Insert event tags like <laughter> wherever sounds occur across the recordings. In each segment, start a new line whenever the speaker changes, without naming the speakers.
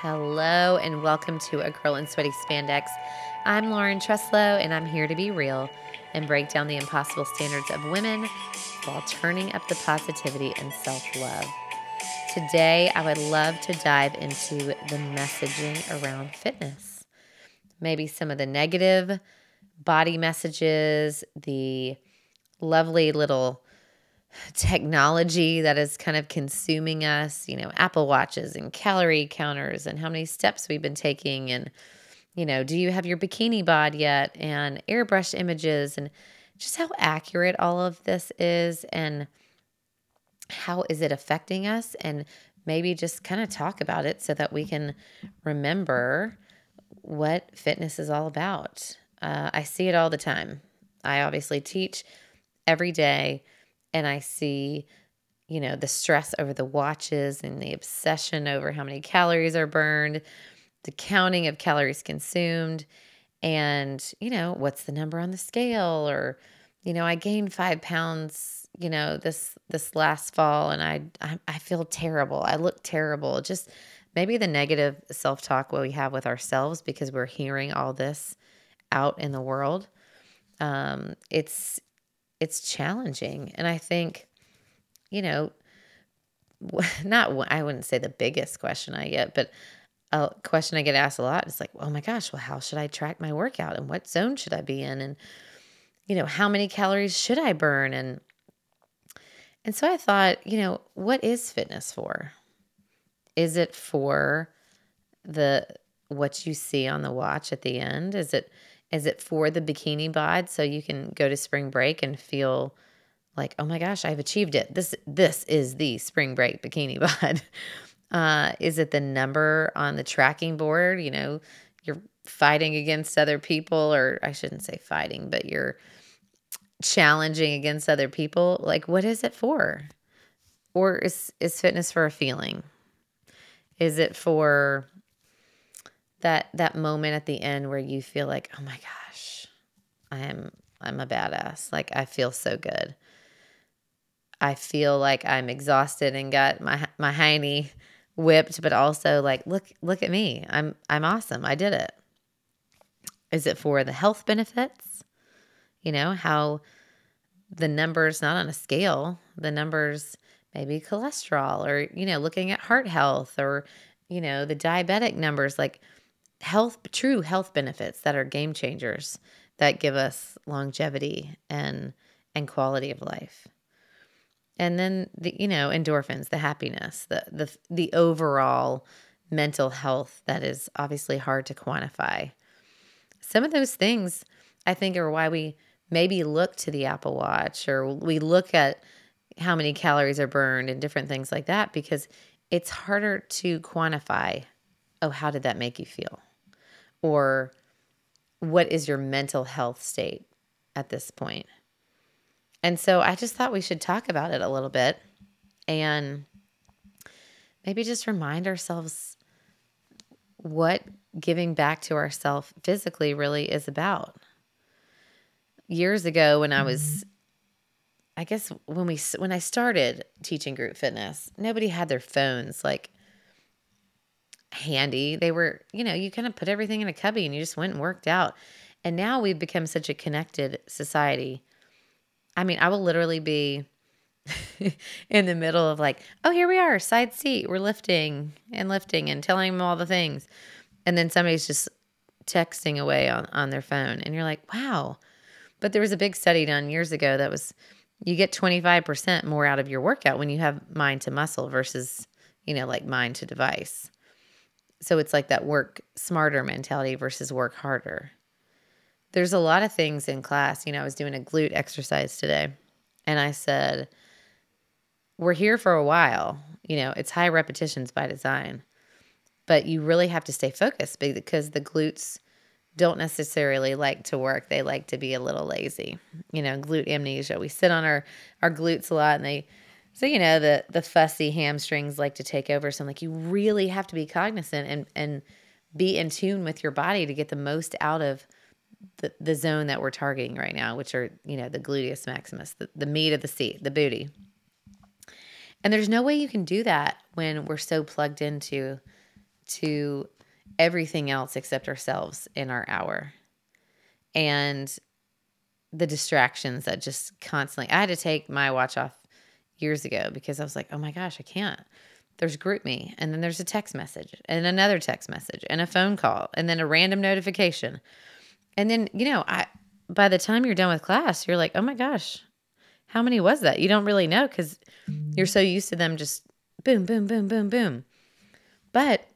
Hello, and welcome to A Girl in Sweaty Spandex. I'm Lauren Treslow, and I'm here to be real and break down the impossible standards of women while turning up the positivity and self love. Today, I would love to dive into the messaging around fitness. Maybe some of the negative body messages, the lovely little technology that is kind of consuming us, you know, Apple Watches and calorie counters and how many steps we've been taking and you know, do you have your bikini bod yet and airbrush images and just how accurate all of this is and how is it affecting us and maybe just kind of talk about it so that we can remember what fitness is all about. Uh, I see it all the time. I obviously teach every day and I see, you know, the stress over the watches and the obsession over how many calories are burned, the counting of calories consumed, and, you know, what's the number on the scale or, you know, I gained five pounds, you know, this this last fall and I I, I feel terrible. I look terrible. Just maybe the negative self-talk we have with ourselves because we're hearing all this out in the world. Um, it's it's challenging. And I think, you know, <laughs> not I wouldn't say the biggest question I get, but a question I get asked a lot is like, oh my gosh, well, how should I track my workout and what zone should I be in? And, you know, how many calories should I burn? And, and so I thought, you know, what is fitness for? Is it for the, what you see on the watch at the end? Is it, is it for the bikini bod so you can go to spring break and feel like, oh my gosh, I've achieved it. This this is the spring break bikini <laughs> bod. Uh, is it the number on the tracking board? You know, you're fighting against other people, or I shouldn't say fighting, but you're challenging against other people. Like, what is it for? Or is is fitness for a feeling? Is it for that that moment at the end where you feel like, "Oh my gosh, I'm I'm a badass. Like I feel so good." I feel like I'm exhausted and got my my hiney whipped, but also like, look look at me. I'm I'm awesome. I did it. Is it for the health benefits? You know, how the numbers not on a scale, the numbers maybe cholesterol or you know, looking at heart health or you know, the diabetic numbers like health true health benefits that are game changers that give us longevity and and quality of life. And then the you know endorphins the happiness the the the overall mental health that is obviously hard to quantify. Some of those things i think are why we maybe look to the apple watch or we look at how many calories are burned and different things like that because it's harder to quantify oh how did that make you feel or what is your mental health state at this point? And so I just thought we should talk about it a little bit and maybe just remind ourselves what giving back to ourselves physically really is about. Years ago when I was mm-hmm. I guess when we when I started teaching group fitness, nobody had their phones like handy. They were, you know, you kind of put everything in a cubby and you just went and worked out. And now we've become such a connected society. I mean, I will literally be <laughs> in the middle of like, oh, here we are, side seat. We're lifting and lifting and telling them all the things. And then somebody's just texting away on, on their phone. And you're like, wow. But there was a big study done years ago that was you get 25% more out of your workout when you have mind to muscle versus, you know, like mind to device. So it's like that work smarter mentality versus work harder. There's a lot of things in class. You know, I was doing a glute exercise today and I said, We're here for a while. You know, it's high repetitions by design, but you really have to stay focused because the glutes don't necessarily like to work. They like to be a little lazy. You know, glute amnesia. We sit on our, our glutes a lot and they, so you know the the fussy hamstrings like to take over. So I'm like, you really have to be cognizant and and be in tune with your body to get the most out of the, the zone that we're targeting right now, which are you know the gluteus maximus, the, the meat of the seat, the booty. And there's no way you can do that when we're so plugged into to everything else except ourselves in our hour. And the distractions that just constantly, I had to take my watch off years ago because I was like, oh my gosh, I can't. There's GroupMe, and then there's a text message, and another text message, and a phone call, and then a random notification. And then, you know, I by the time you're done with class, you're like, oh my gosh, how many was that? You don't really know because you're so used to them just boom, boom, boom, boom, boom. But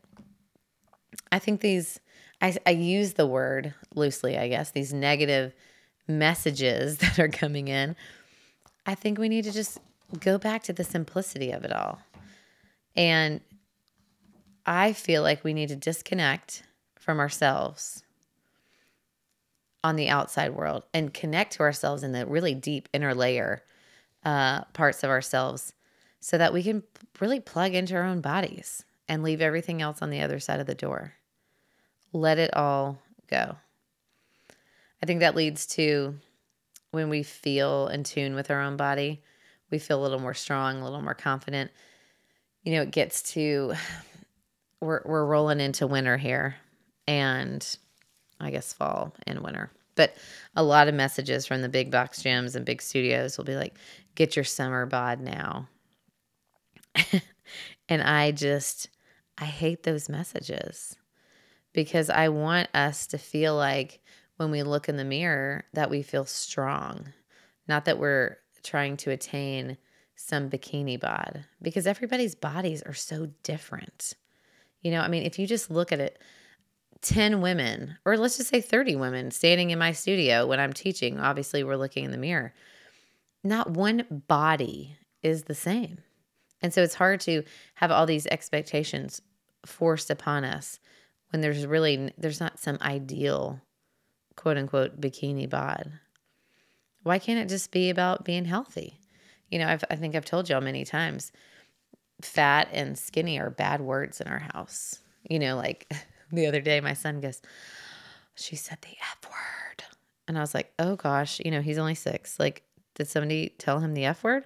I think these, I, I use the word loosely, I guess, these negative messages <laughs> that are coming in. I think we need to just go back to the simplicity of it all. And I feel like we need to disconnect from ourselves on the outside world and connect to ourselves in the really deep inner layer uh, parts of ourselves so that we can really plug into our own bodies and leave everything else on the other side of the door. Let it all go. I think that leads to when we feel in tune with our own body, we feel a little more strong, a little more confident. You know, it gets to we're we're rolling into winter here and I guess fall and winter. But a lot of messages from the big box gyms and big studios will be like, get your summer bod now. <laughs> and I just, I hate those messages because I want us to feel like when we look in the mirror that we feel strong, not that we're trying to attain some bikini bod because everybody's bodies are so different. You know, I mean, if you just look at it, 10 women, or let's just say 30 women standing in my studio when I'm teaching, obviously we're looking in the mirror. Not one body is the same. And so it's hard to have all these expectations forced upon us when there's really there's not some ideal quote unquote bikini bod. Why can't it just be about being healthy? You know, I've, I think I've told y'all many times fat and skinny are bad words in our house. You know, like <laughs> the other day, my son goes, She said the F word. And I was like, Oh gosh, you know, he's only six. Like, did somebody tell him the F word?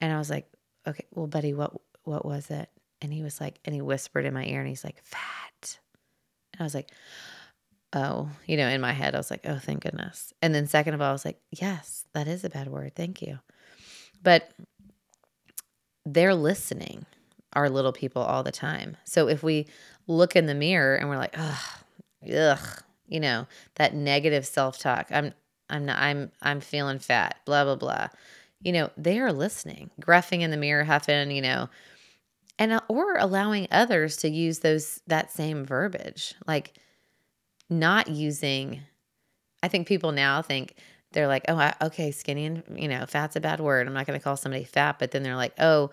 And I was like, Okay, well, buddy, what what was it? And he was like, and he whispered in my ear and he's like, fat. And I was like, oh, you know, in my head, I was like, oh, thank goodness. And then, second of all, I was like, yes, that is a bad word. Thank you. But they're listening, our little people, all the time. So if we look in the mirror and we're like, ugh, ugh, you know, that negative self talk. I'm, I'm not, I'm, I'm feeling fat, blah, blah, blah. You know, they are listening, gruffing in the mirror, huffing, you know, and, uh, or allowing others to use those, that same verbiage, like not using, I think people now think, they're like, oh, I, okay, skinny and, you know, fat's a bad word. I'm not going to call somebody fat. But then they're like, oh,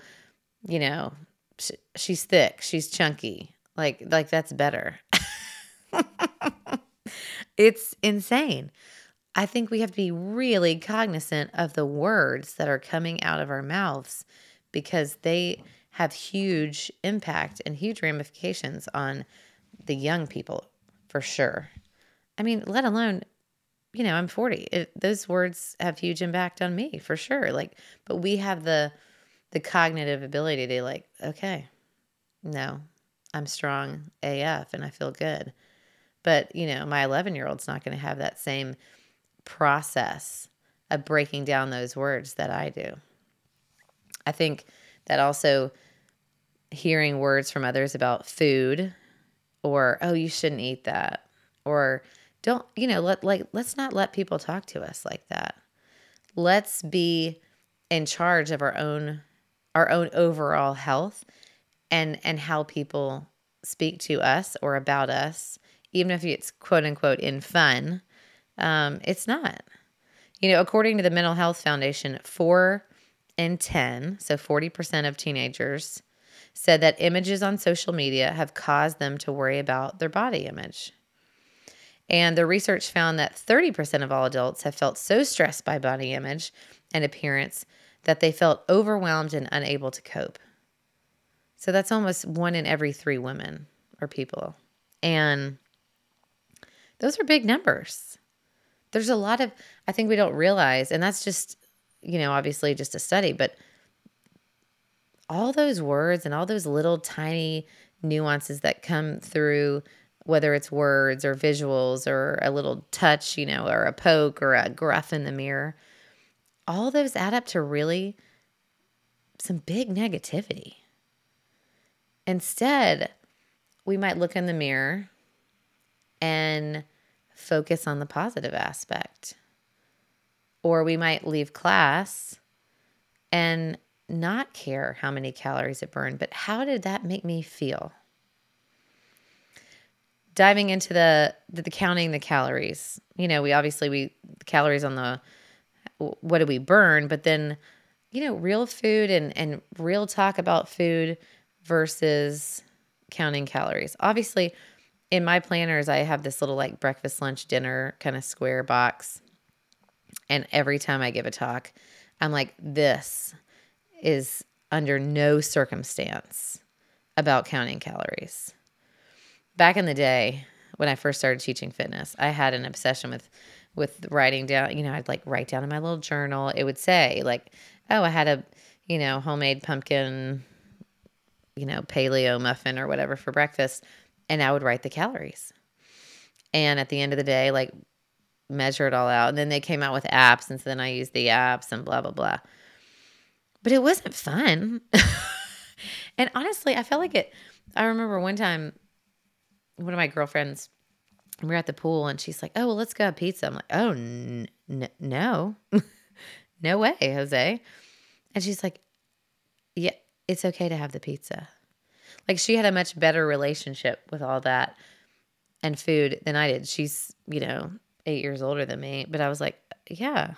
you know, sh- she's thick, she's chunky. Like like that's better. <laughs> it's insane. I think we have to be really cognizant of the words that are coming out of our mouths because they have huge impact and huge ramifications on the young people for sure. I mean, let alone, you know, I'm 40. It, those words have huge impact on me for sure. Like, but we have the the cognitive ability to like, okay, no, I'm strong AF and I feel good. But, you know, my 11 year old's not going to have that same process of breaking down those words that I do. I think that also hearing words from others about food or, oh, you shouldn't eat that, or don't, you know, let, like, let's not let people talk to us like that. Let's be in charge of our own our own overall health and and how people speak to us or about us, even if it's quote unquote in fun, um, it's not. You know, according to the Mental Health Foundation, four in 10, so 40% of teenagers, said that images on social media have caused them to worry about their body image. And the research found that 30% of all adults have felt so stressed by body image and appearance that they felt overwhelmed and unable to cope. So that's almost one in every three women or people. And those are big numbers. There's a lot of, I think we don't realize, and that's just, you know, obviously just a study, but all those words and all those little tiny nuances that come through whether it's words or visuals or a little touch, you know, or a poke or a gruff in the mirror, all those add up to really some big negativity. Instead, we might look in the mirror and focus on the positive aspect. Or we might leave class and not care how many calories it burned, but how did that make me feel? diving into the, the, the counting the calories. You know, we obviously we calories on the what do we burn, but then you know, real food and and real talk about food versus counting calories. Obviously, in my planners, I have this little like breakfast, lunch, dinner kind of square box. And every time I give a talk, I'm like, this is under no circumstance about counting calories back in the day when I first started teaching fitness, I had an obsession with with writing down, you know, I'd like write down in my little journal. It would say like, "Oh, I had a, you know, homemade pumpkin, you know, paleo muffin or whatever for breakfast." And I would write the calories. And at the end of the day, like measure it all out. And then they came out with apps and so then I used the apps and blah blah blah. But it wasn't fun. <laughs> and honestly, I felt like it I remember one time one of my girlfriends, we were at the pool and she's like, oh, well, let's go have pizza. I'm like, oh, n- n- no, <laughs> no way, Jose. And she's like, yeah, it's okay to have the pizza. Like she had a much better relationship with all that and food than I did. She's, you know, eight years older than me. But I was like, yeah,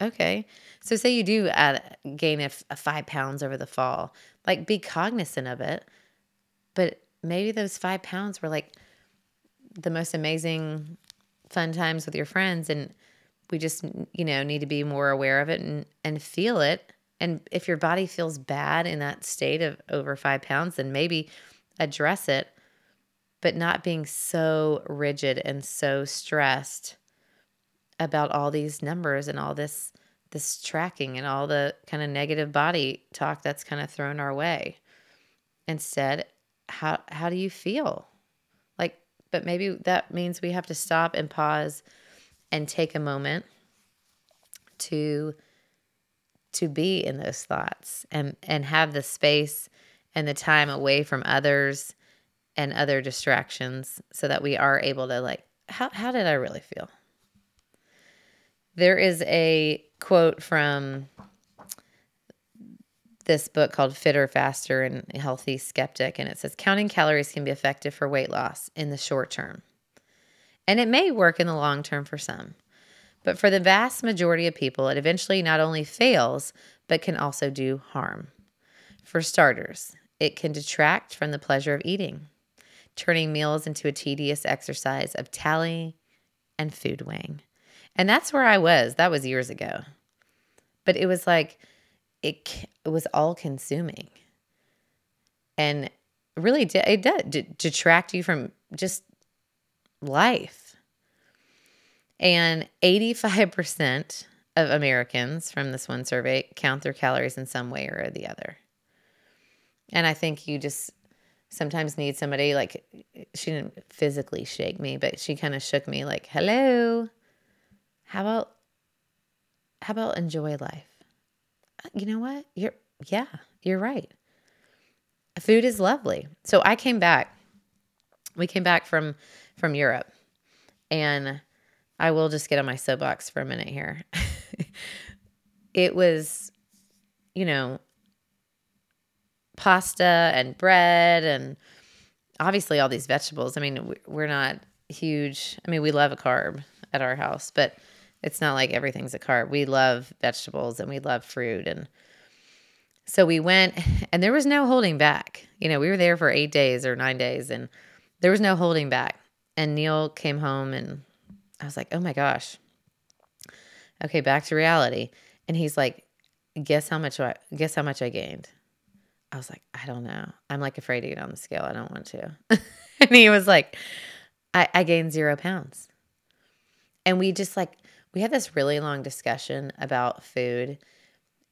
okay. So say you do add, gain a, a five pounds over the fall, like be cognizant of it. But maybe those five pounds were like the most amazing fun times with your friends and we just you know need to be more aware of it and and feel it and if your body feels bad in that state of over five pounds then maybe address it but not being so rigid and so stressed about all these numbers and all this this tracking and all the kind of negative body talk that's kind of thrown our way instead how how do you feel? Like, but maybe that means we have to stop and pause and take a moment to to be in those thoughts and and have the space and the time away from others and other distractions so that we are able to like how how did I really feel? There is a quote from this book called Fitter, Faster, and Healthy Skeptic. And it says counting calories can be effective for weight loss in the short term. And it may work in the long term for some. But for the vast majority of people, it eventually not only fails, but can also do harm. For starters, it can detract from the pleasure of eating, turning meals into a tedious exercise of tally and food weighing. And that's where I was. That was years ago. But it was like, it, it was all consuming and really did, it did detract you from just life and 85% of americans from this one survey count their calories in some way or the other and i think you just sometimes need somebody like she didn't physically shake me but she kind of shook me like hello how about how about enjoy life uh, you know what? You're yeah, you're right. Food is lovely. So I came back. We came back from from Europe. And I will just get on my soapbox for a minute here. <laughs> it was, you know, pasta and bread and obviously all these vegetables. I mean, we're not huge. I mean, we love a carb at our house, but it's not like everything's a carb. We love vegetables and we love fruit. And so we went, and there was no holding back. You know, we were there for eight days or nine days, and there was no holding back. And Neil came home, and I was like, oh my gosh. Okay, back to reality. And he's like, guess how much I guess how much I gained. I was like, I don't know. I'm like afraid to get on the scale. I don't want to. <laughs> and he was like, I, I gained zero pounds. And we just like we had this really long discussion about food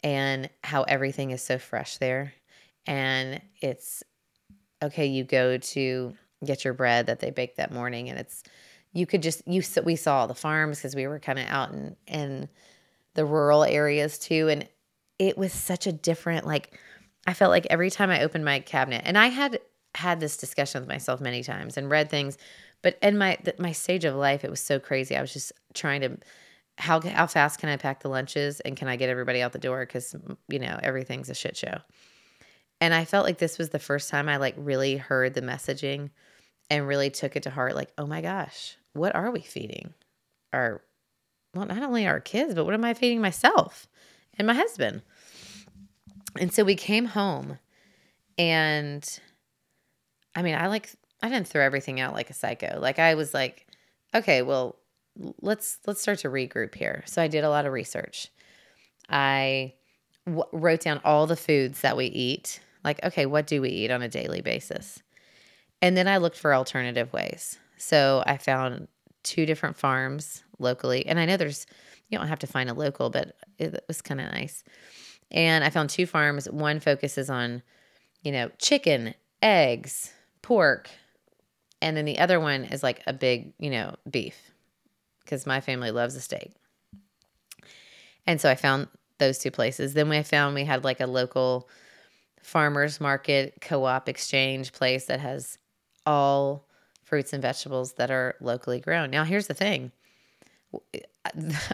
and how everything is so fresh there. And it's okay, you go to get your bread that they bake that morning and it's you could just you we saw the farms because we were kind of out in in the rural areas too. And it was such a different like I felt like every time I opened my cabinet and I had had this discussion with myself many times and read things but in my my stage of life it was so crazy. I was just trying to how how fast can I pack the lunches and can I get everybody out the door cuz you know everything's a shit show and I felt like this was the first time I like really heard the messaging and really took it to heart like, oh my gosh, what are we feeding? Our well, not only our kids, but what am I feeding myself and my husband? And so we came home and I mean, I like I didn't throw everything out like a psycho. Like I was like, okay, well, let's let's start to regroup here. So I did a lot of research. I w- wrote down all the foods that we eat. Like, okay, what do we eat on a daily basis? And then I looked for alternative ways. So I found two different farms locally. And I know there's, you don't have to find a local, but it was kind of nice. And I found two farms. One focuses on, you know, chicken, eggs, pork. And then the other one is like a big, you know, beef because my family loves a steak. And so I found those two places. Then we found we had like a local farmers market, co op exchange place that has all fruits and vegetables that are locally grown. Now, here's the thing <laughs>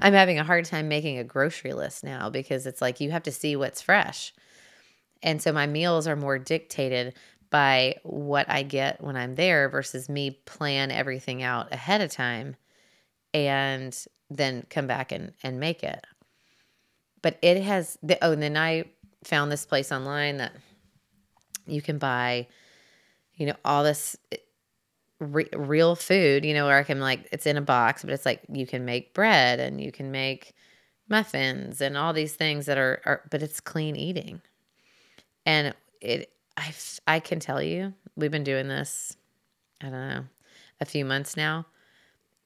I'm having a hard time making a grocery list now because it's like you have to see what's fresh. And so my meals are more dictated by what I get when I'm there versus me plan everything out ahead of time and then come back and, and make it. But it has, the, oh, and then I found this place online that you can buy you know, all this eh, re- real food, you know, where I can like, it's in a box, but it's like you can make bread and you can make muffins and all these things that are, are but it's clean eating. And it, I, I can tell you, we've been doing this, I don't know, a few months now,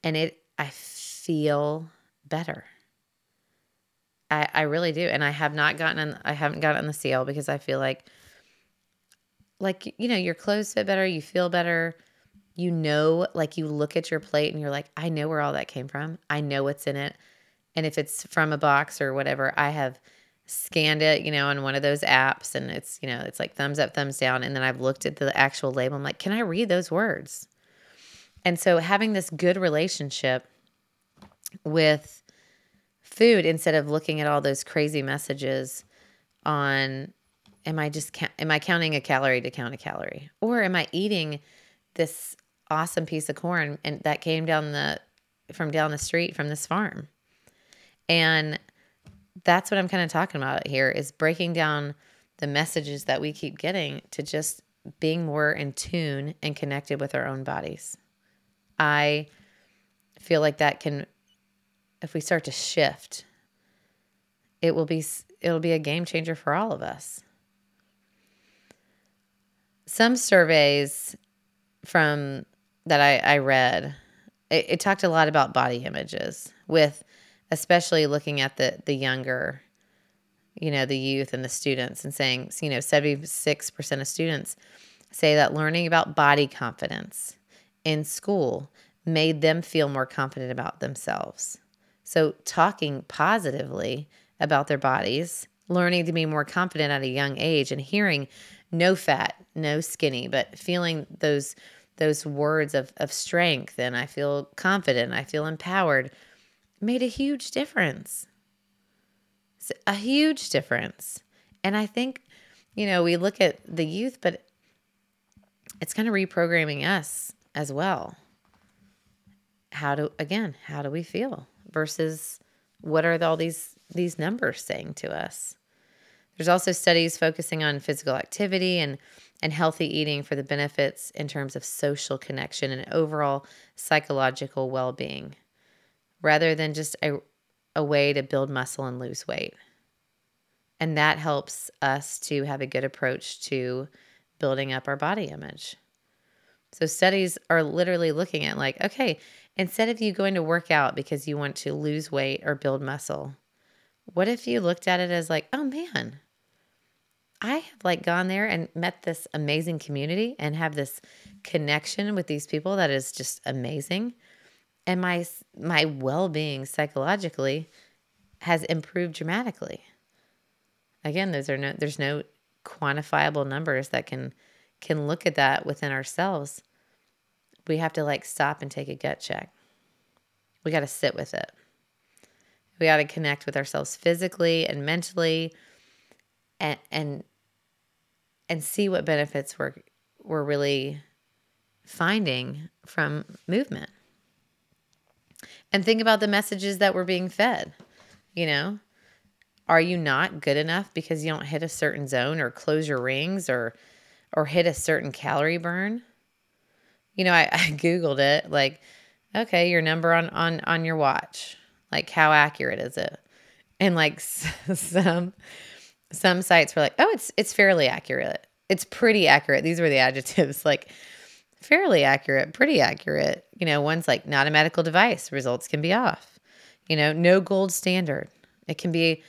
and it, I feel better. I, I really do. And I have not gotten, on, I haven't gotten on the seal because I feel like like you know your clothes fit better you feel better you know like you look at your plate and you're like i know where all that came from i know what's in it and if it's from a box or whatever i have scanned it you know on one of those apps and it's you know it's like thumbs up thumbs down and then i've looked at the actual label i'm like can i read those words and so having this good relationship with food instead of looking at all those crazy messages on am I just am I counting a calorie to count a calorie, or am I eating this awesome piece of corn and that came down the from down the street from this farm? And that's what I'm kind of talking about here is breaking down the messages that we keep getting to just being more in tune and connected with our own bodies. I feel like that can if we start to shift it will be it'll be a game changer for all of us. Some surveys from that I, I read, it, it, talked a lot about body images, with especially looking at the the younger, you know, the youth and the students, and saying, you know, seventy six percent of students say that learning about body confidence in school made them feel more confident about themselves. So talking positively about their bodies, learning to be more confident at a young age, and hearing no fat, no skinny, but feeling those those words of of strength and I feel confident, I feel empowered made a huge difference. A huge difference. And I think, you know, we look at the youth, but it's kind of reprogramming us as well. How do again, how do we feel versus what are all these these numbers saying to us? There's also studies focusing on physical activity and, and healthy eating for the benefits in terms of social connection and overall psychological well being, rather than just a, a way to build muscle and lose weight. And that helps us to have a good approach to building up our body image. So, studies are literally looking at, like, okay, instead of you going to work out because you want to lose weight or build muscle, what if you looked at it as, like, oh man, I have like gone there and met this amazing community and have this connection with these people that is just amazing. And my my well-being psychologically has improved dramatically. Again, those are no there's no quantifiable numbers that can can look at that within ourselves. We have to like stop and take a gut check. We got to sit with it. We got to connect with ourselves physically and mentally and and and see what benefits we're we're really finding from movement. And think about the messages that we're being fed. You know, are you not good enough because you don't hit a certain zone or close your rings or or hit a certain calorie burn? You know, I, <laughs> I googled it like okay, your number on on on your watch. Like how accurate is it? And like <laughs> some some sites were like, "Oh, it's it's fairly accurate. It's pretty accurate." These were the <laughs> adjectives like fairly accurate, pretty accurate. You know, one's like not a medical device, results can be off. You know, no gold standard. It can be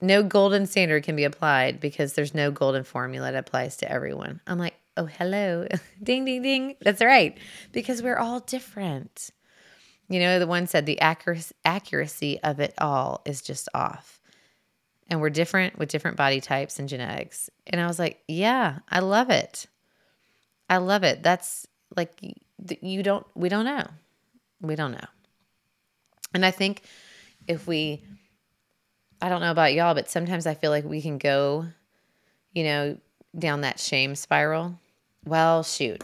no golden standard can be applied because there's no golden formula that applies to everyone. I'm like, "Oh, hello. <laughs> ding ding ding." That's right. Because we're all different. You know, the one said the accuracy of it all is just off. And we're different with different body types and genetics. And I was like, "Yeah, I love it. I love it. That's like you don't we don't know. We don't know." And I think if we I don't know about y'all, but sometimes I feel like we can go, you know, down that shame spiral. Well, shoot.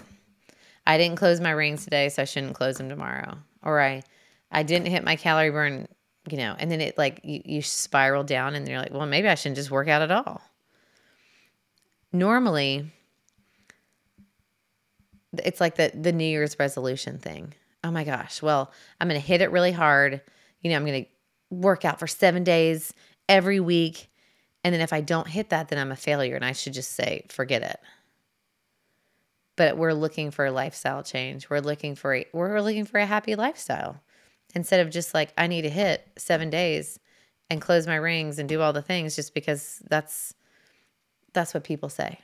I didn't close my rings today, so I shouldn't close them tomorrow. Or I I didn't hit my calorie burn, you know, and then it like you, you spiral down and you're like, well, maybe I shouldn't just work out at all. Normally, it's like the the New Year's resolution thing. Oh my gosh. Well, I'm going to hit it really hard. You know, I'm going to work out for seven days every week. And then if I don't hit that, then I'm a failure and I should just say, forget it. But we're looking for a lifestyle change. We're looking for a we're looking for a happy lifestyle. Instead of just like, I need to hit seven days and close my rings and do all the things just because that's that's what people say.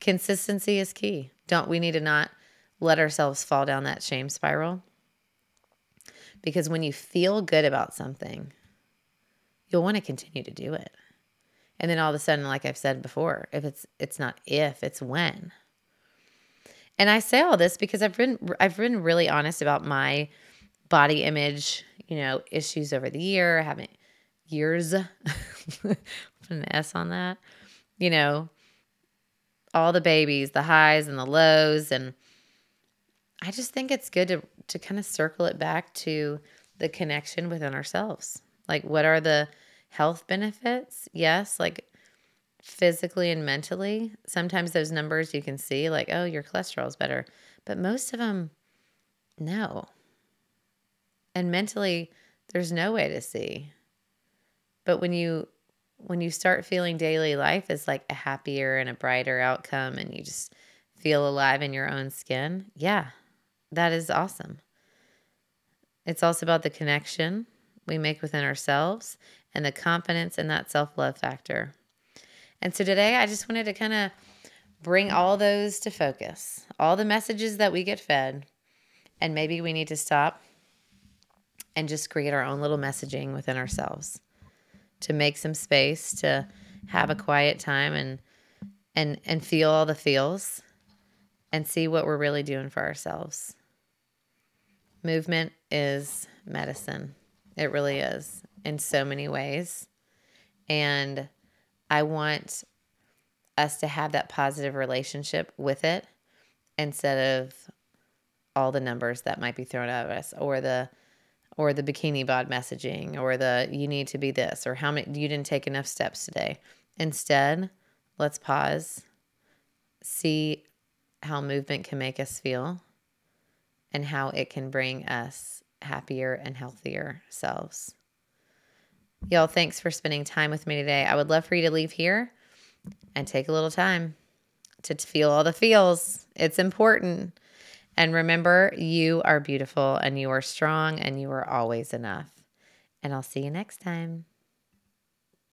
Consistency is key. Don't we need to not let ourselves fall down that shame spiral? Because when you feel good about something, you'll want to continue to do it. And then all of a sudden, like I've said before, if it's it's not if, it's when. And I say all this because I've been I've been really honest about my body image, you know, issues over the year, having years <laughs> put an S on that. You know, all the babies, the highs and the lows and I just think it's good to to kind of circle it back to the connection within ourselves. Like what are the health benefits? Yes, like physically and mentally. Sometimes those numbers you can see like, oh, your cholesterol is better, but most of them no. And mentally there's no way to see. But when you when you start feeling daily life is like a happier and a brighter outcome and you just feel alive in your own skin, yeah, that is awesome. It's also about the connection we make within ourselves and the confidence in that self love factor. And so today I just wanted to kind of bring all those to focus, all the messages that we get fed. And maybe we need to stop and just create our own little messaging within ourselves to make some space to have a quiet time and and and feel all the feels and see what we're really doing for ourselves. Movement is medicine. It really is in so many ways. And I want us to have that positive relationship with it instead of all the numbers that might be thrown at us or the or the bikini bod messaging or the you need to be this or how many you didn't take enough steps today. Instead, let's pause, see how movement can make us feel and how it can bring us happier and healthier selves. Y'all, thanks for spending time with me today. I would love for you to leave here and take a little time to feel all the feels. It's important. And remember, you are beautiful and you are strong and you are always enough. And I'll see you next time.